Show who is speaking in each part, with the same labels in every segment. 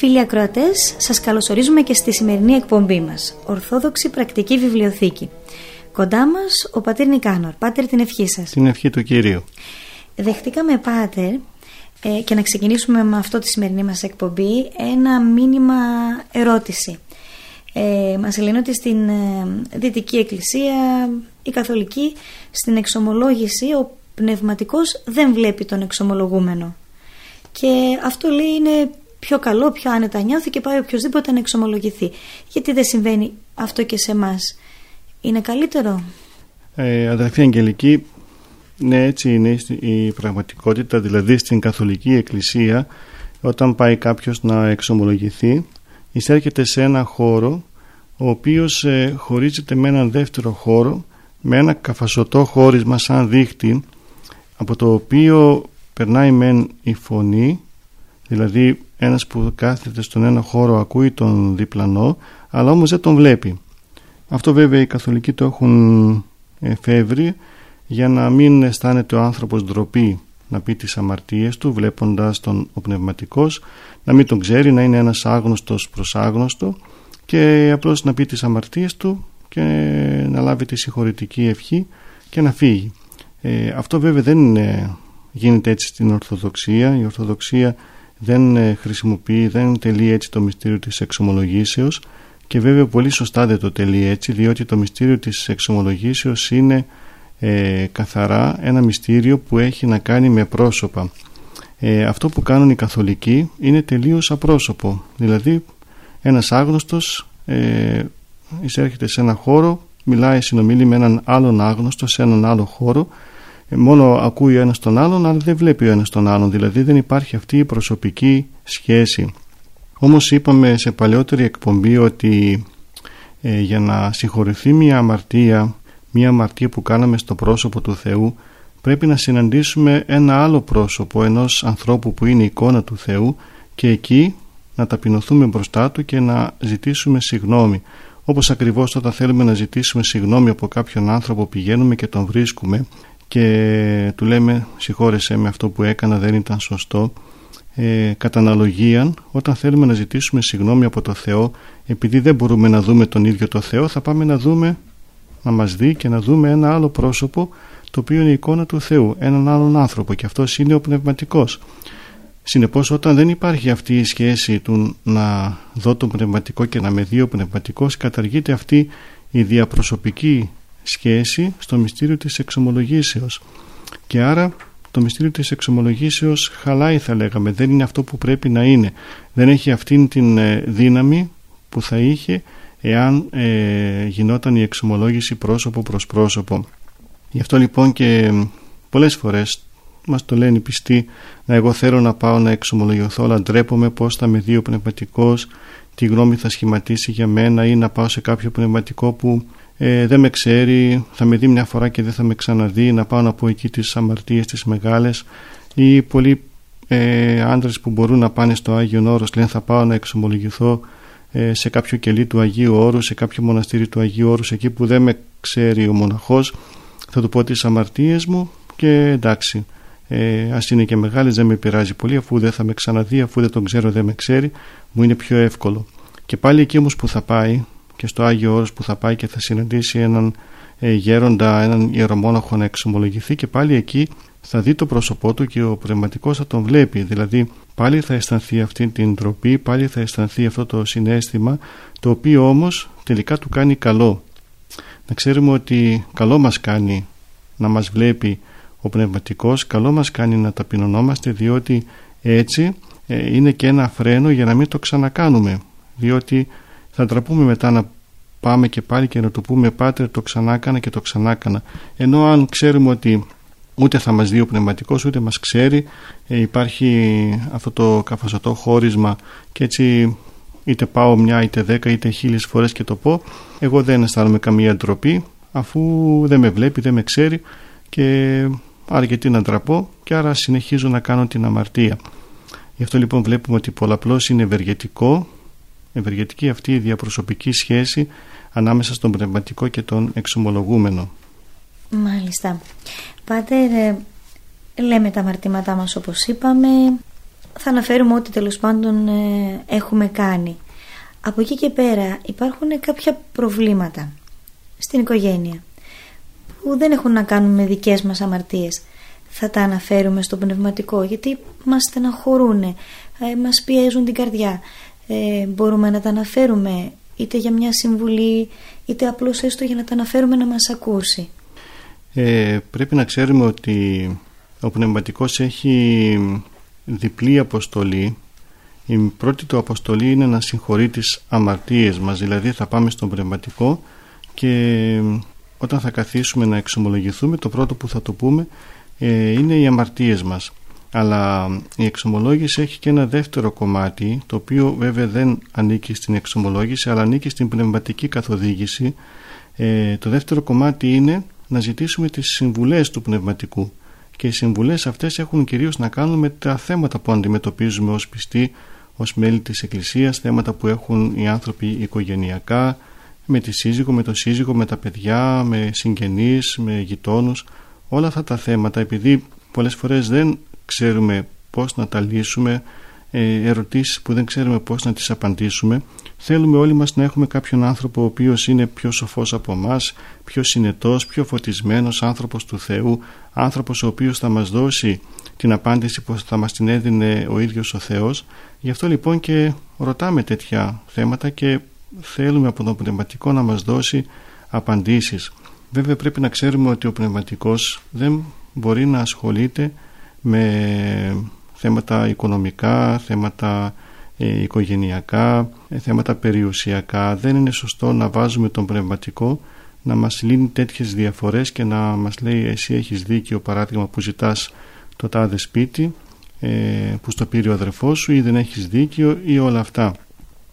Speaker 1: Φίλοι ακροατές, σας καλωσορίζουμε και στη σημερινή εκπομπή μας, Ορθόδοξη Πρακτική Βιβλιοθήκη. Κοντά μας ο Πατήρ Νικάνορ. Πάτερ την ευχή σας.
Speaker 2: Την ευχή του Κυρίου.
Speaker 1: Δεχτήκαμε Πάτερ ε, και να ξεκινήσουμε με αυτό τη σημερινή μας εκπομπή ένα μήνυμα ερώτηση. Ε, μας λένε ότι στην ε, Δυτική Εκκλησία η Καθολική στην εξομολόγηση ο πνευματικός δεν βλέπει τον εξομολογούμενο. Και αυτό λέει είναι πιο καλό, πιο άνετα νιώθει και πάει οποιοδήποτε να εξομολογηθεί. Γιατί δεν συμβαίνει αυτό και σε εμάς, Είναι καλύτερο;
Speaker 2: Ε, αδερφή Αγγελική, ναι έτσι είναι η πραγματικότητα, δηλαδή στην Καθολική Εκκλησία όταν πάει κάποιος να εξομολογηθεί εισέρχεται σε ένα χώρο ο οποίος ε, χωρίζεται με έναν δεύτερο χώρο με ένα καφασωτό χώρισμα σαν δίχτυ από το οποίο περνάει μεν η φωνή δηλαδή ένας που κάθεται στον ένα χώρο ακούει τον διπλανό αλλά όμως δεν τον βλέπει. Αυτό βέβαια οι καθολικοί το έχουν εφεύρει για να μην αισθάνεται ο άνθρωπος ντροπή να πει τις αμαρτίες του βλέποντας τον ο πνευματικός να μην τον ξέρει να είναι ένας άγνωστος προς άγνωστο και απλώς να πει τις αμαρτίες του και να λάβει τη συγχωρητική ευχή και να φύγει. Ε, αυτό βέβαια δεν γίνεται έτσι στην Ορθοδοξία. Η Ορθοδοξία δεν ε, χρησιμοποιεί, δεν τελεί έτσι το μυστήριο της εξομολογήσεως και βέβαια πολύ σωστά δεν το τελεί έτσι διότι το μυστήριο της εξομολογήσεως είναι ε, καθαρά ένα μυστήριο που έχει να κάνει με πρόσωπα. Ε, αυτό που κάνουν οι καθολικοί είναι τελείως απρόσωπο δηλαδή ένας άγνωστος ε, εισέρχεται σε ένα χώρο μιλάει συνομιλεί με έναν άλλον άγνωστο σε έναν άλλο χώρο ε, μόνο ακούει ο ένας τον άλλον αλλά δεν βλέπει ο ένας τον άλλον. Δηλαδή δεν υπάρχει αυτή η προσωπική σχέση. Όμως είπαμε σε παλαιότερη εκπομπή ότι ε, για να συγχωρηθεί μια αμαρτία μια αμαρτία που κάναμε στο πρόσωπο του Θεού πρέπει να συναντήσουμε ένα άλλο πρόσωπο ενός ανθρώπου που είναι η εικόνα του Θεού και εκεί να ταπεινωθούμε μπροστά του και να ζητήσουμε συγνώμη. Όπως ακριβώς όταν θέλουμε να ζητήσουμε συγνώμη από κάποιον άνθρωπο πηγαίνουμε και τον βρίσκουμε και του λέμε συγχώρεσέ με αυτό που έκανα δεν ήταν σωστό ε, κατά αναλογία όταν θέλουμε να ζητήσουμε συγγνώμη από το Θεό επειδή δεν μπορούμε να δούμε τον ίδιο το Θεό θα πάμε να δούμε να μας δει και να δούμε ένα άλλο πρόσωπο το οποίο είναι η εικόνα του Θεού έναν άλλον άνθρωπο και αυτός είναι ο πνευματικός. Συνεπώς όταν δεν υπάρχει αυτή η σχέση του να δω τον πνευματικό και να με δει ο πνευματικός καταργείται αυτή η διαπροσωπική σχέση στο μυστήριο της εξομολογήσεως. Και άρα το μυστήριο της εξομολογήσεως χαλάει θα λέγαμε. Δεν είναι αυτό που πρέπει να είναι. Δεν έχει αυτήν την ε, δύναμη που θα είχε εάν ε, γινόταν η εξομολόγηση πρόσωπο προς πρόσωπο. Γι' αυτό λοιπόν και πολλές φορές μας το λένε οι πιστοί να εγώ θέλω να πάω να εξομολογηθώ αλλά ντρέπομαι πως θα με δει ο πνευματικός. Τι γνώμη θα σχηματίσει για μένα ή να πάω σε κάποιο πνευματικό που ε, δεν με ξέρει, θα με δει μια φορά και δεν θα με ξαναδεί, να πάω να πω εκεί τις αμαρτίες τις μεγάλες. Ή πολλοί ε, άντρες που μπορούν να πάνε στο Άγιο Όρος λένε θα πάω να εξομολογηθώ ε, σε κάποιο κελί του Αγίου Όρου, σε κάποιο μοναστήρι του Αγίου Όρου, εκεί που δεν με ξέρει ο μοναχός, θα του πω τις αμαρτίες μου και εντάξει, ε, ας είναι και μεγάλες δεν με πειράζει πολύ αφού δεν θα με ξαναδεί, αφού δεν τον ξέρω δεν με ξέρει, μου είναι πιο εύκολο. Και πάλι εκεί όμως που θα πάει και στο Άγιο Όρος που θα πάει και θα συναντήσει έναν ε, γέροντα, έναν ιερομόναχο να εξομολογηθεί και πάλι εκεί θα δει το πρόσωπό του και ο πνευματικός θα τον βλέπει. Δηλαδή πάλι θα αισθανθεί αυτή την τροπή πάλι θα αισθανθεί αυτό το συνέστημα το οποίο όμως τελικά του κάνει καλό. Να ξέρουμε ότι καλό μας κάνει να μας βλέπει ο πνευματικός καλό μας κάνει να ταπεινωνόμαστε διότι έτσι ε, είναι και ένα φρένο για να μην το ξανακάνουμε. Διότι θα τραπούμε μετά να πάμε και πάλι και να του πούμε πάτερ το ξανάκανα και το ξανάκανα ενώ αν ξέρουμε ότι ούτε θα μας δει ο πνευματικός ούτε μας ξέρει ε, υπάρχει αυτό το καφασωτό χώρισμα και έτσι είτε πάω μια είτε δέκα είτε χίλιες φορές και το πω εγώ δεν αισθάνομαι καμία ντροπή αφού δεν με βλέπει, δεν με ξέρει και άρα γιατί να ντραπώ και άρα συνεχίζω να κάνω την αμαρτία. Γι' αυτό λοιπόν βλέπουμε ότι πολλαπλώς είναι ευεργετικό ευεργετική αυτή η διαπροσωπική σχέση ανάμεσα στον πνευματικό και τον εξομολογούμενο.
Speaker 1: Μάλιστα. Πάτερ, ε, λέμε τα αμαρτήματά μας όπως είπαμε. Θα αναφέρουμε ό,τι τέλος πάντων ε, έχουμε κάνει. Από εκεί και πέρα υπάρχουν κάποια προβλήματα στην οικογένεια που δεν έχουν να κάνουν με δικές μας αμαρτίες. Θα τα αναφέρουμε στο πνευματικό γιατί μας στεναχωρούν, ε, μας πιέζουν την καρδιά ε, μπορούμε να τα αναφέρουμε είτε για μια συμβουλή είτε απλώς έστω για να τα αναφέρουμε να μας ακούσει.
Speaker 2: Ε, πρέπει να ξέρουμε ότι ο πνευματικός έχει διπλή αποστολή. Η πρώτη του αποστολή είναι να συγχωρεί τις αμαρτίες μας δηλαδή θα πάμε στον πνευματικό και όταν θα καθίσουμε να εξομολογηθούμε το πρώτο που θα το πούμε ε, είναι οι αμαρτίες μας αλλά η εξομολόγηση έχει και ένα δεύτερο κομμάτι το οποίο βέβαια δεν ανήκει στην εξομολόγηση αλλά ανήκει στην πνευματική καθοδήγηση. Ε, το δεύτερο κομμάτι είναι να ζητήσουμε τις συμβουλές του πνευματικού. Και οι συμβουλές αυτές έχουν κυρίως να κάνουν με τα θέματα που αντιμετωπίζουμε ως πιστοί ως μέλη της Εκκλησίας θέματα που έχουν οι άνθρωποι οικογενειακά με τη σύζυγο, με το σύζυγο, με τα παιδιά, με συγγενείς, με γειτόνους. Όλα αυτά τα θέματα επειδή πολλές φορές δεν ξέρουμε πώς να τα λύσουμε ε, ερωτήσεις που δεν ξέρουμε πώς να τις απαντήσουμε. Θέλουμε όλοι μας να έχουμε κάποιον άνθρωπο ο οποίος είναι πιο σοφός από μας πιο συνετός, πιο φωτισμένος άνθρωπος του Θεού άνθρωπος ο οποίος θα μας δώσει την απάντηση που θα μας την έδινε ο ίδιος ο Θεός. Γι' αυτό λοιπόν και ρωτάμε τέτοια θέματα και θέλουμε από τον πνευματικό να μας δώσει απαντήσεις. Βέβαια πρέπει να ξέρουμε ότι ο πνευματικός δεν μπορεί να ασχολείται με θέματα οικονομικά, θέματα ε, οικογενειακά, ε, θέματα περιουσιακά. Δεν είναι σωστό να βάζουμε τον πνευματικό να μας λύνει τέτοιες διαφορές και να μας λέει εσύ έχεις δίκιο παράδειγμα που ζητάς το τάδε σπίτι ε, που στο πήρε ο αδερφός σου ή δεν έχεις δίκιο ή όλα αυτά.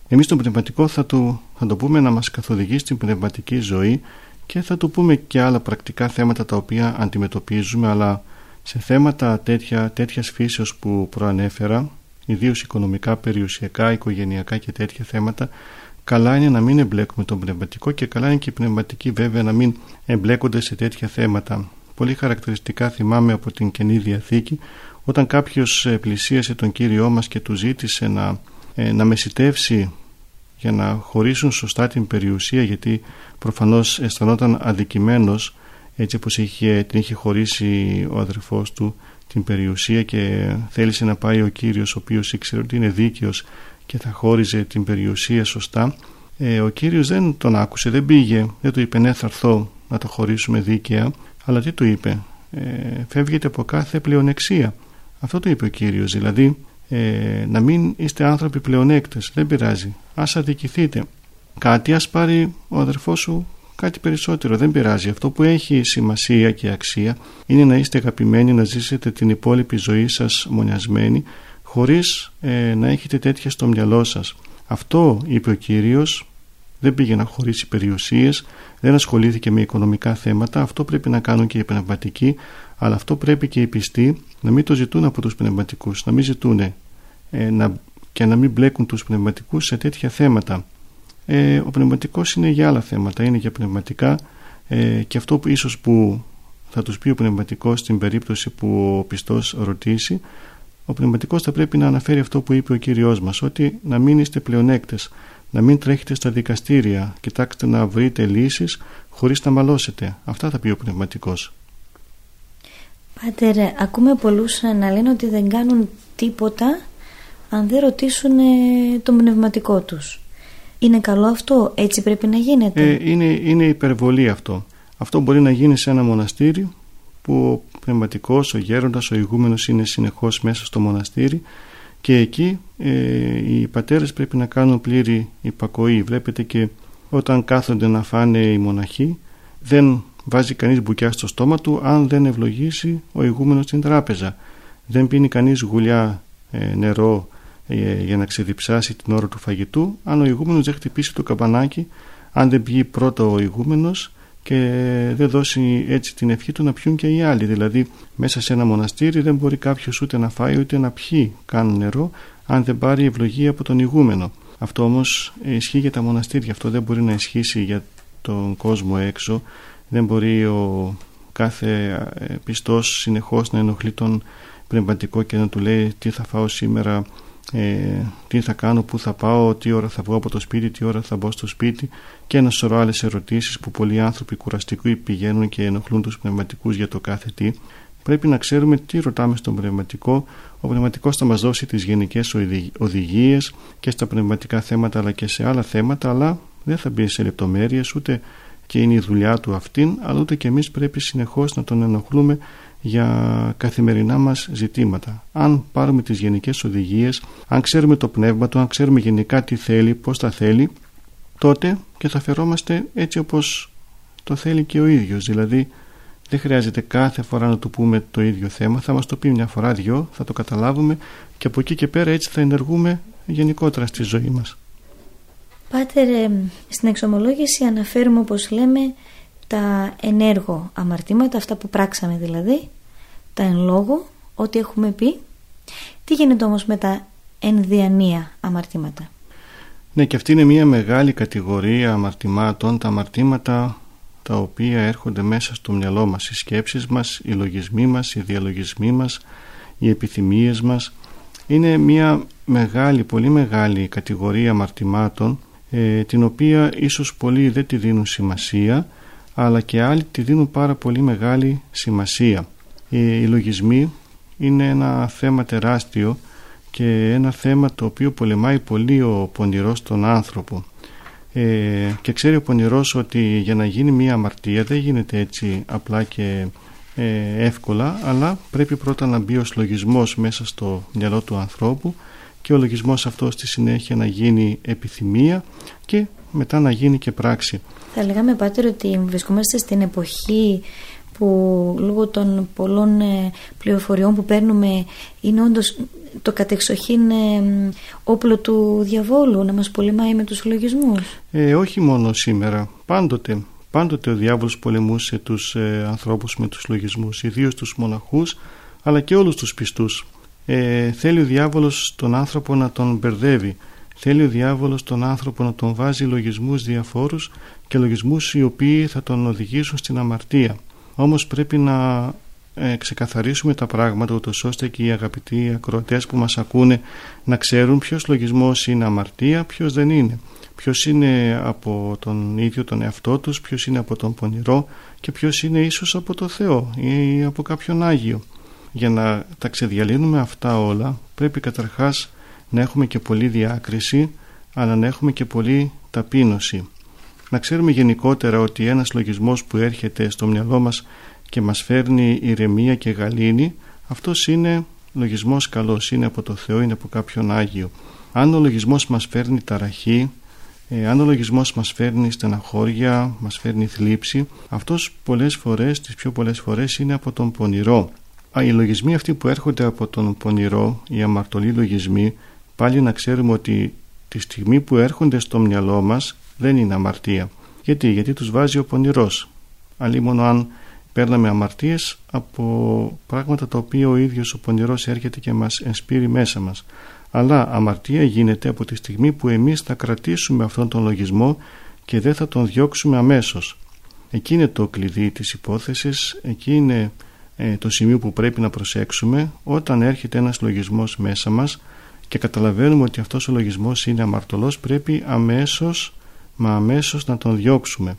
Speaker 2: Εμείς τον πνευματικό θα, του, θα το πούμε να μας καθοδηγεί στην πνευματική ζωή και θα του πούμε και άλλα πρακτικά θέματα τα οποία αντιμετωπίζουμε αλλά σε θέματα τέτοια, τέτοιας φύσεως που προανέφερα, ιδίως οικονομικά, περιουσιακά, οικογενειακά και τέτοια θέματα, καλά είναι να μην εμπλέκουμε τον πνευματικό και καλά είναι και οι πνευματικοί βέβαια να μην εμπλέκονται σε τέτοια θέματα. Πολύ χαρακτηριστικά θυμάμαι από την Καινή Διαθήκη όταν κάποιος πλησίασε τον Κύριό μας και του ζήτησε να, ε, να μεσητεύσει για να χωρίσουν σωστά την περιουσία γιατί προφανώς αισθανόταν αδικημένος έτσι όπως είχε, την είχε χωρίσει ο αδερφός του την περιουσία και θέλησε να πάει ο Κύριος ο οποίος ήξερε ότι είναι δίκαιος και θα χώριζε την περιουσία σωστά. Ε, ο Κύριος δεν τον άκουσε, δεν πήγε δεν του είπε ναι θα έρθω να το χωρίσουμε δίκαια αλλά τι του είπε ε, φεύγετε από κάθε πλεονεξία αυτό το είπε ο Κύριος δηλαδή ε, να μην είστε άνθρωποι πλεονέκτες δεν πειράζει ας αδικηθείτε κάτι ας πάρει ο αδερφός σου κάτι περισσότερο. Δεν πειράζει. Αυτό που έχει σημασία και αξία είναι να είστε αγαπημένοι, να ζήσετε την υπόλοιπη ζωή σας μονιασμένοι χωρίς ε, να έχετε τέτοια στο μυαλό σας. Αυτό είπε ο Κύριος δεν πήγε να χωρίσει περιουσίες, δεν ασχολήθηκε με οικονομικά θέματα. Αυτό πρέπει να κάνουν και οι πνευματικοί, αλλά αυτό πρέπει και οι πιστοί να μην το ζητούν από τους πνευματικούς, να μην ζητούν ε, να, και να μην μπλέκουν τους πνευματικούς σε τέτοια θέματα. Ε, ο πνευματικός είναι για άλλα θέματα, είναι για πνευματικά. Ε, και αυτό που ίσως που θα τους πει ο πνευματικός στην περίπτωση που ο πιστός ρωτήσει ο πνευματικός θα πρέπει να αναφέρει αυτό που είπε ο Κύριος μας ότι να μην είστε πλεονέκτες να μην τρέχετε στα δικαστήρια κοιτάξτε να βρείτε λύσεις χωρίς να μαλώσετε. Αυτά θα πει ο πνευματικός.
Speaker 1: Πάτερ, ακούμε πολλούς να λένε ότι δεν κάνουν τίποτα αν δεν ρωτήσουν ε, τον πνευματικό τους. Είναι καλό αυτό, έτσι πρέπει να γίνεται;
Speaker 2: Ε, είναι, είναι υπερβολή αυτό. Αυτό μπορεί να γίνει σε ένα μοναστήρι που ο πνευματικός, ο γέροντας, ο ηγούμενος είναι συνεχώς μέσα στο μοναστήρι και εκεί ε, οι πατέρες πρέπει να κάνουν πλήρη υπακοή. Βλέπετε και όταν κάθονται να φάνε οι μοναχοί δεν βάζει κανείς μπουκιά στο στόμα του αν δεν ευλογήσει ο ηγούμενος στην τράπεζα. Δεν πίνει κανείς γουλιά ε, νερό ε, για να ξεδιψάσει την ώρα του φαγητού αν ο ηγούμενος δεν χτυπήσει το καμπανάκι αν δεν πιει πρώτα ο ηγούμενος και δεν δώσει έτσι την ευχή του να πιούν και οι άλλοι. Δηλαδή μέσα σε ένα μοναστήρι δεν μπορεί κάποιος ούτε να φάει ούτε να πιει καν νερό αν δεν πάρει ευλογία από τον ηγούμενο. Αυτό όμως ισχύει για τα μοναστήρια, αυτό δεν μπορεί να ισχύσει για τον κόσμο έξω. Δεν μπορεί ο κάθε ε, πιστός συνεχώς να ενοχλεί τον πνευματικό και να του λέει τι θα φάω σήμερα, ε, τι θα κάνω, πού θα πάω, τι ώρα θα βγω από το σπίτι, τι ώρα θα μπω στο σπίτι και ένα σωρό άλλες ερωτήσεις που πολλοί άνθρωποι κουραστικοί πηγαίνουν και ενοχλούν τους πνευματικούς για το κάθε τι. Πρέπει να ξέρουμε τι ρωτάμε στον πνευματικό. Ο πνευματικός θα μας δώσει τις γενικές οδηγίες και στα πνευματικά θέματα αλλά και σε άλλα θέματα, αλλά δεν θα μπει σε λεπτομέρειες ούτε και είναι η δουλειά του αυτήν, αλλά ούτε και εμείς πρέπει συνεχώς να τον ενοχλούμε για καθημερινά μας ζητήματα. Αν πάρουμε τις γενικές οδηγίες, αν ξέρουμε το πνεύμα του, αν ξέρουμε γενικά τι θέλει, πώς τα θέλει, τότε και θα φερόμαστε έτσι όπως το θέλει και ο ίδιος. Δηλαδή δεν χρειάζεται κάθε φορά να του πούμε το ίδιο θέμα, θα μας το πει μια φορά, δυο, θα το καταλάβουμε και από εκεί και πέρα έτσι θα ενεργούμε γενικότερα στη ζωή μας.
Speaker 1: Πάτερ, στην εξομολόγηση αναφέρουμε όπως λέμε τα ενέργο αμαρτήματα, αυτά που πράξαμε δηλαδή, τα εν λόγω, ό,τι έχουμε πει. Τι γίνεται όμως με τα ενδιανία αμαρτήματα;
Speaker 2: Ναι και αυτή είναι μια μεγάλη κατηγορία αμαρτημάτων, τα αμαρτήματα τα οποία έρχονται μέσα στο μυαλό μας, οι σκέψεις μας, οι λογισμοί μας, οι διαλογισμοί μας, οι επιθυμίες μας. Είναι μια μεγάλη, πολύ μεγάλη κατηγορία αμαρτημάτων ε, την οποία ίσως πολλοί δεν τη δίνουν σημασία αλλά και άλλοι τη δίνουν πάρα πολύ μεγάλη σημασία. Οι λογισμοί είναι ένα θέμα τεράστιο και ένα θέμα το οποίο πολεμάει πολύ ο πονηρός τον άνθρωπο ε, και ξέρει ο πονηρός ότι για να γίνει μια αμαρτία δεν γίνεται έτσι απλά και ε, εύκολα αλλά πρέπει πρώτα να μπει ο λογισμός μέσα στο μυαλό του ανθρώπου και ο λογισμός αυτός στη συνέχεια να γίνει επιθυμία και μετά να γίνει και πράξη.
Speaker 1: Θα λέγαμε Πάτερ ότι βρισκόμαστε στην εποχή που λόγω των πολλών ε, πληροφοριών που παίρνουμε είναι όντως το κατεξοχήν ε, όπλο του διαβόλου να μας πολεμάει με τους λογισμούς.
Speaker 2: Ε, όχι μόνο σήμερα, πάντοτε. Πάντοτε ο διάβολος πολεμούσε τους ε, ανθρώπους με τους λογισμούς, ιδίως τους μοναχούς αλλά και όλους τους πιστούς. Ε, θέλει ο διάβολος τον άνθρωπο να τον μπερδεύει Θέλει ο διάβολος τον άνθρωπο να τον βάζει λογισμούς διαφόρους και λογισμούς οι οποίοι θα τον οδηγήσουν στην αμαρτία. Όμως πρέπει να ε, ξεκαθαρίσουμε τα πράγματα ούτως ώστε και οι αγαπητοί ακροατές που μας ακούνε να ξέρουν ποιος λογισμός είναι αμαρτία, ποιος δεν είναι. Ποιος είναι από τον ίδιο τον εαυτό τους, ποιος είναι από τον πονηρό και ποιος είναι ίσως από το Θεό ή από κάποιον Άγιο. Για να τα ξεδιαλύνουμε αυτά όλα πρέπει καταρχάς να έχουμε και πολλή διάκριση αλλά να έχουμε και πολλή ταπείνωση. Να ξέρουμε γενικότερα ότι ένας λογισμός που έρχεται στο μυαλό μας και μας φέρνει ηρεμία και γαλήνη αυτός είναι λογισμός καλός, είναι από το Θεό, είναι από κάποιον Άγιο. Αν ο λογισμός μας φέρνει ταραχή, ε, αν ο λογισμός μας φέρνει στεναχώρια, μας φέρνει θλίψη, αυτός πολλές φορές, τις πιο πολλές φορές είναι από τον πονηρό. Α, οι λογισμοί αυτοί που έρχονται από τον πονηρό, οι αμαρτωλοί λογισμοί, πάλι να ξέρουμε ότι τη στιγμή που έρχονται στο μυαλό μας δεν είναι αμαρτία. Γιατί, γιατί τους βάζει ο πονηρός. Αλλή μόνο αν παίρναμε αμαρτίες από πράγματα τα οποία ο ίδιος ο πονηρός έρχεται και μας ενспείρει μέσα μας. Αλλά αμαρτία γίνεται από τη στιγμή που εμείς θα κρατήσουμε αυτόν τον λογισμό και δεν θα τον διώξουμε αμέσως. Εκεί είναι το κλειδί της υπόθεσης, εκεί είναι ε, το σημείο που πρέπει να προσέξουμε όταν έρχεται ένας λογισμός μέσα μας και καταλαβαίνουμε ότι αυτός ο λογισμός είναι αμαρτωλός πρέπει αμέσως μα αμέσως να τον διώξουμε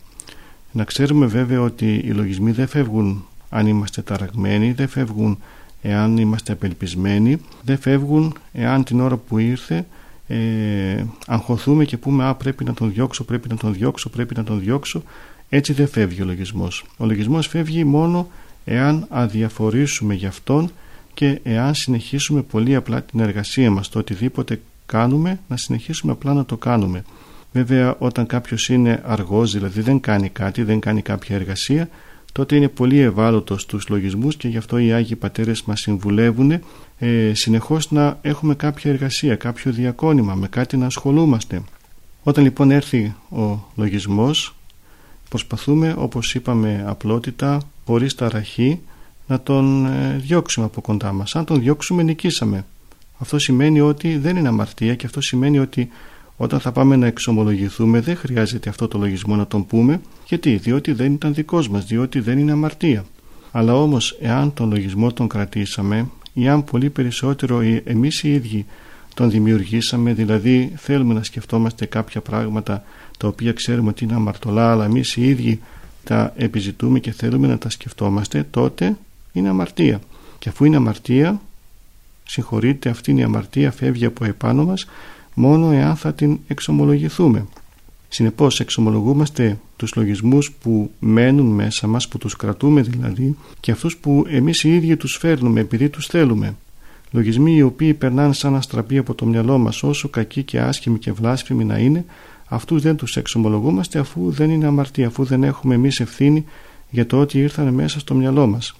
Speaker 2: να ξέρουμε βέβαια ότι οι λογισμοί δεν φεύγουν αν είμαστε ταραγμένοι, δεν φεύγουν εάν είμαστε απελπισμένοι, δεν φεύγουν εάν την ώρα που ήρθε ε, αγχωθούμε και πούμε «Α, πρέπει να τον διώξω, πρέπει να τον διώξω, πρέπει να τον διώξω». Έτσι δεν φεύγει ο λογισμός. Ο λογισμός φεύγει μόνο εάν αδιαφορήσουμε γι' αυτόν και εάν συνεχίσουμε πολύ απλά την εργασία μας, το οτιδήποτε κάνουμε, να συνεχίσουμε απλά να το κάνουμε. Βέβαια όταν κάποιος είναι αργός, δηλαδή δεν κάνει κάτι, δεν κάνει κάποια εργασία, τότε είναι πολύ ευάλωτος στους λογισμούς και γι' αυτό οι Άγιοι Πατέρες μας συμβουλεύουν ε, συνεχώς να έχουμε κάποια εργασία, κάποιο διακόνημα, με κάτι να ασχολούμαστε. Όταν λοιπόν έρθει ο λογισμός προσπαθούμε όπως είπαμε απλότητα, χωρίς ταραχή να τον ε, διώξουμε από κοντά μας. Αν τον διώξουμε νικήσαμε. Αυτό σημαίνει ότι δεν είναι αμαρτία και αυτό σημαίνει ότι όταν θα πάμε να εξομολογηθούμε δεν χρειάζεται αυτό το λογισμό να τον πούμε γιατί, διότι δεν ήταν δικός μας, διότι δεν είναι αμαρτία. Αλλά όμως εάν τον λογισμό τον κρατήσαμε ή αν πολύ περισσότερο εμείς οι ίδιοι τον δημιουργήσαμε, δηλαδή θέλουμε να σκεφτόμαστε κάποια πράγματα τα οποία ξέρουμε ότι είναι αμαρτωλά αλλά εμείς οι ίδιοι τα επιζητούμε και θέλουμε να τα σκεφτόμαστε τότε είναι αμαρτία. Και αφού είναι αμαρτία συγχωρείτε αυτή είναι η αμαρτία φεύγει από επάνω μας μόνο εάν θα την εξομολογηθούμε. Συνεπώς εξομολογούμαστε τους λογισμούς που μένουν μέσα μας που τους κρατούμε δηλαδή και αυτούς που εμείς οι ίδιοι τους φέρνουμε επειδή τους θέλουμε. Λογισμοί οι οποίοι περνάνε σαν αστραπή από το μυαλό μας όσο κακοί και άσχημοι και βλάσφημοι να είναι αυτούς δεν τους εξομολογούμαστε αφού δεν είναι αμαρτία αφού δεν έχουμε εμείς ευθύνη για το ότι ήρθαν μέσα στο μυαλό μας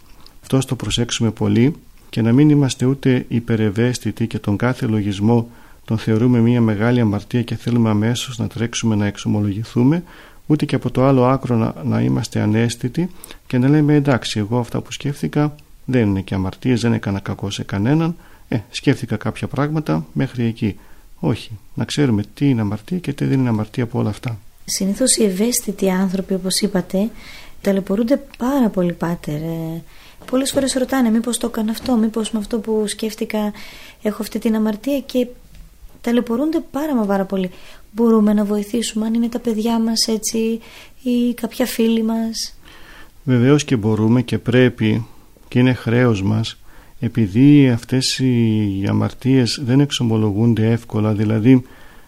Speaker 2: αυτό το προσέξουμε πολύ και να μην είμαστε ούτε υπερευαίσθητοι και τον κάθε λογισμό τον θεωρούμε μια μεγάλη αμαρτία και θέλουμε αμέσως να τρέξουμε να εξομολογηθούμε ούτε και από το άλλο άκρο να, να είμαστε ανέστητοι και να λέμε εντάξει εγώ αυτά που σκέφτηκα δεν είναι και αμαρτίες, δεν έκανα κακό σε κανέναν. Ε, σκέφτηκα κάποια πράγματα μέχρι εκεί. Όχι, να ξέρουμε τι είναι αμαρτία και τι δεν είναι αμαρτία από όλα αυτά.
Speaker 1: Συνήθως οι ευαίσθητοι άνθρωποι όπως είπατε ταλαιπωρούνται πάρα πολύ πάτερ ε, πολλές φορές ρωτάνε μήπως το έκανα αυτό μήπως με αυτό που σκέφτηκα έχω αυτή την αμαρτία και ταλαιπωρούνται πάρα μα πάρα πολύ. Μπορούμε να βοηθήσουμε αν είναι τα παιδιά μας έτσι ή κάποια φίλη μας.
Speaker 2: Βεβαίως και μπορούμε και πρέπει και είναι χρέος μας επειδή αυτές οι αμαρτίες δεν εξομολογούνται εύκολα δηλαδή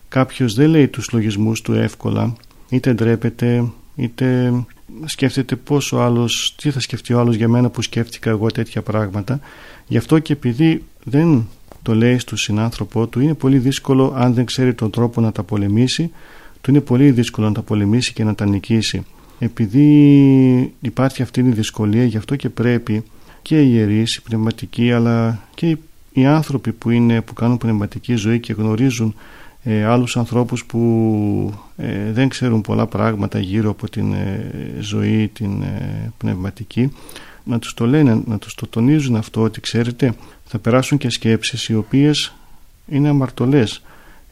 Speaker 2: κάποιος δεν λέει τους λογισμούς του εύκολα είτε ντρέπεται είτε σκέφτεται πόσο άλλος, τι θα σκεφτεί ο άλλος για μένα που σκέφτηκα εγώ τέτοια πράγματα. Γι' αυτό και επειδή δεν το λέει στον συνάνθρωπό του, είναι πολύ δύσκολο αν δεν ξέρει τον τρόπο να τα πολεμήσει, του είναι πολύ δύσκολο να τα πολεμήσει και να τα νικήσει. Επειδή υπάρχει αυτή η δυσκολία, γι' αυτό και πρέπει και οι ιερείς, οι πνευματικοί, αλλά και οι άνθρωποι που, είναι, που κάνουν πνευματική ζωή και γνωρίζουν ε, άλλους ανθρώπους που ε, δεν ξέρουν πολλά πράγματα γύρω από την ε, ζωή την ε, πνευματική να τους το λένε, να τους το τονίζουν αυτό ότι ξέρετε θα περάσουν και σκέψεις οι οποίες είναι αμαρτωλές.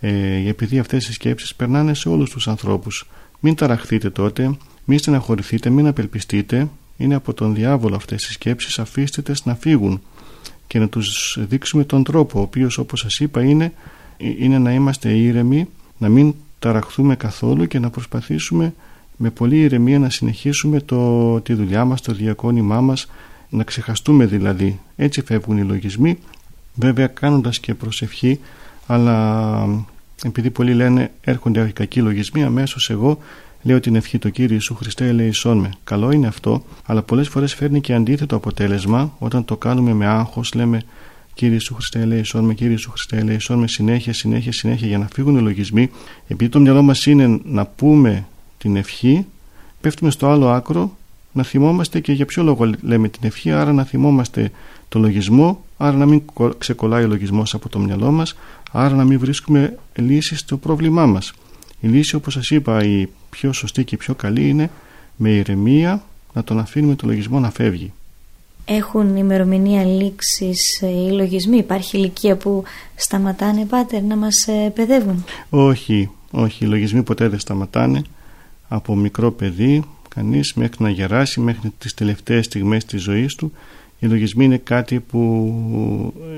Speaker 2: Ε, επειδή αυτές οι σκέψεις περνάνε σε όλους τους ανθρώπους. Μην ταραχθείτε τότε μην στεναχωρηθείτε, μην απελπιστείτε. Είναι από τον διάβολο αυτές οι σκέψεις αφήστε να φύγουν και να τους δείξουμε τον τρόπο ο οποίος όπως σας είπα είναι είναι να είμαστε ήρεμοι, να μην ταραχθούμε καθόλου και να προσπαθήσουμε με πολύ ηρεμία να συνεχίσουμε το, τη δουλειά μας, το διακόνημά μας, να ξεχαστούμε δηλαδή. Έτσι φεύγουν οι λογισμοί, βέβαια κάνοντας και προσευχή, αλλά επειδή πολλοί λένε έρχονται κακοί λογισμοί, αμέσως εγώ λέω την ευχή του Κύριου Ιησού Χριστέ ελεησόν με. Καλό είναι αυτό, αλλά πολλές φορές φέρνει και αντίθετο αποτέλεσμα όταν το κάνουμε με άγχος, λέμε Κύριε Σου Χριστέ, ελέησόν με, Κύριε Σου Χριστέ, ελέησόν με, συνέχεια, συνέχεια, συνέχεια για να φύγουν οι λογισμοί. Επειδή το μυαλό μας είναι να πούμε την ευχή, πέφτουμε στο άλλο άκρο να θυμόμαστε και για ποιο λόγο λέμε την ευχή, άρα να θυμόμαστε το λογισμό, άρα να μην ξεκολλάει ο λογισμός από το μυαλό μας, άρα να μην βρίσκουμε λύσεις στο πρόβλημά μας. Η λύση, όπως σας είπα, η πιο σωστή και η πιο καλή είναι με ηρεμία να τον αφήνουμε το λογισμό να φεύγει
Speaker 1: έχουν ημερομηνία λήξης ε, οι λογισμοί; Υπάρχει ηλικία που σταματάνε, Πάτερ, να μας ε, παιδεύουν;
Speaker 2: Όχι, όχι. Οι λογισμοί ποτέ δεν σταματάνε. Από μικρό παιδί, κανείς μέχρι να γεράσει, μέχρι τις τελευταίες στιγμές της ζωής του. Οι λογισμοί είναι κάτι που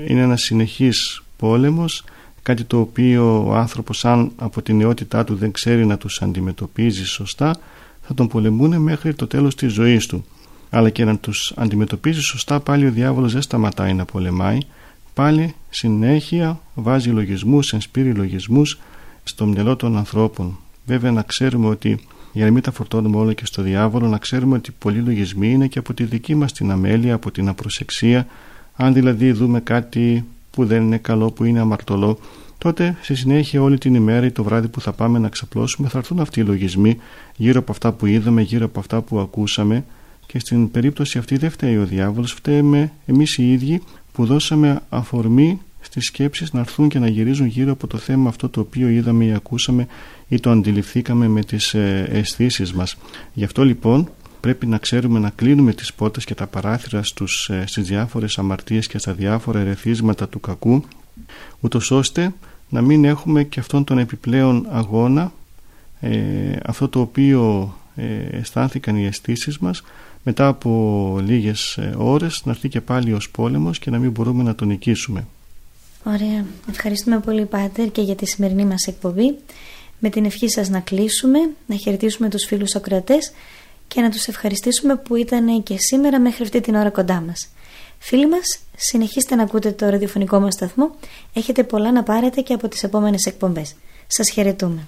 Speaker 2: είναι ένας συνεχής πόλεμος, κάτι το οποίο ο άνθρωπος αν από την νεότητά του δεν ξέρει να τους αντιμετωπίζει σωστά, θα τον πολεμούν μέχρι το τέλος της ζωής του. Αλλά και να τους αντιμετωπίζει σωστά πάλι ο διάβολος δεν σταματάει να πολεμάει. Πάλι συνέχεια βάζει λογισμούς, ενσπείρει λογισμούς στο μυαλό των ανθρώπων. Βέβαια να ξέρουμε ότι για να μην τα φορτώνουμε όλα και στο διάβολο να ξέρουμε ότι πολλοί λογισμοί είναι και από τη δική μας την αμέλεια, από την απροσεξία. Αν δηλαδή δούμε κάτι που δεν είναι καλό, που είναι αμαρτωλό τότε στη συνέχεια όλη την ημέρα ή το βράδυ που θα πάμε να ξαπλώσουμε θα έρθουν αυτοί οι λογισμοί γύρω από αυτά που είδαμε, γύρω από αυτά που ακούσαμε και στην περίπτωση αυτή δεν φταίει ο διάβολος, φταίμε εμείς οι ίδιοι που δώσαμε αφορμή στις σκέψεις να έρθουν και να γυρίζουν γύρω από το θέμα αυτό το οποίο είδαμε ή ακούσαμε ή το αντιληφθήκαμε με τις ε, αισθήσεις μας. Γι' αυτό λοιπόν πρέπει να ξέρουμε να κλείνουμε τις πόρτες και τα παράθυρα στους, ε, στις διάφορες αμαρτίες και στα διάφορα ερεθίσματα του κακού ούτως ώστε να μην έχουμε και αυτόν τον επιπλέον αγώνα ε, αυτό το οποίο ε, αισθάνθηκαν οι αισθήσεις μας μετά από λίγες ε, ώρες να έρθει και πάλι ως πόλεμος και να μην μπορούμε να τον νικήσουμε.
Speaker 1: Ωραία. Ευχαριστούμε πολύ Πάτερ και για τη σημερινή μας εκπομπή. Με την ευχή σας να κλείσουμε, να χαιρετήσουμε τους φίλους ακροατές και να τους ευχαριστήσουμε που ήταν και σήμερα μέχρι αυτή την ώρα κοντά μας. Φίλοι μας, συνεχίστε να ακούτε το ραδιοφωνικό μας σταθμό. Έχετε πολλά να πάρετε και από τις επόμενες εκπομπές. Σας χαιρετούμε.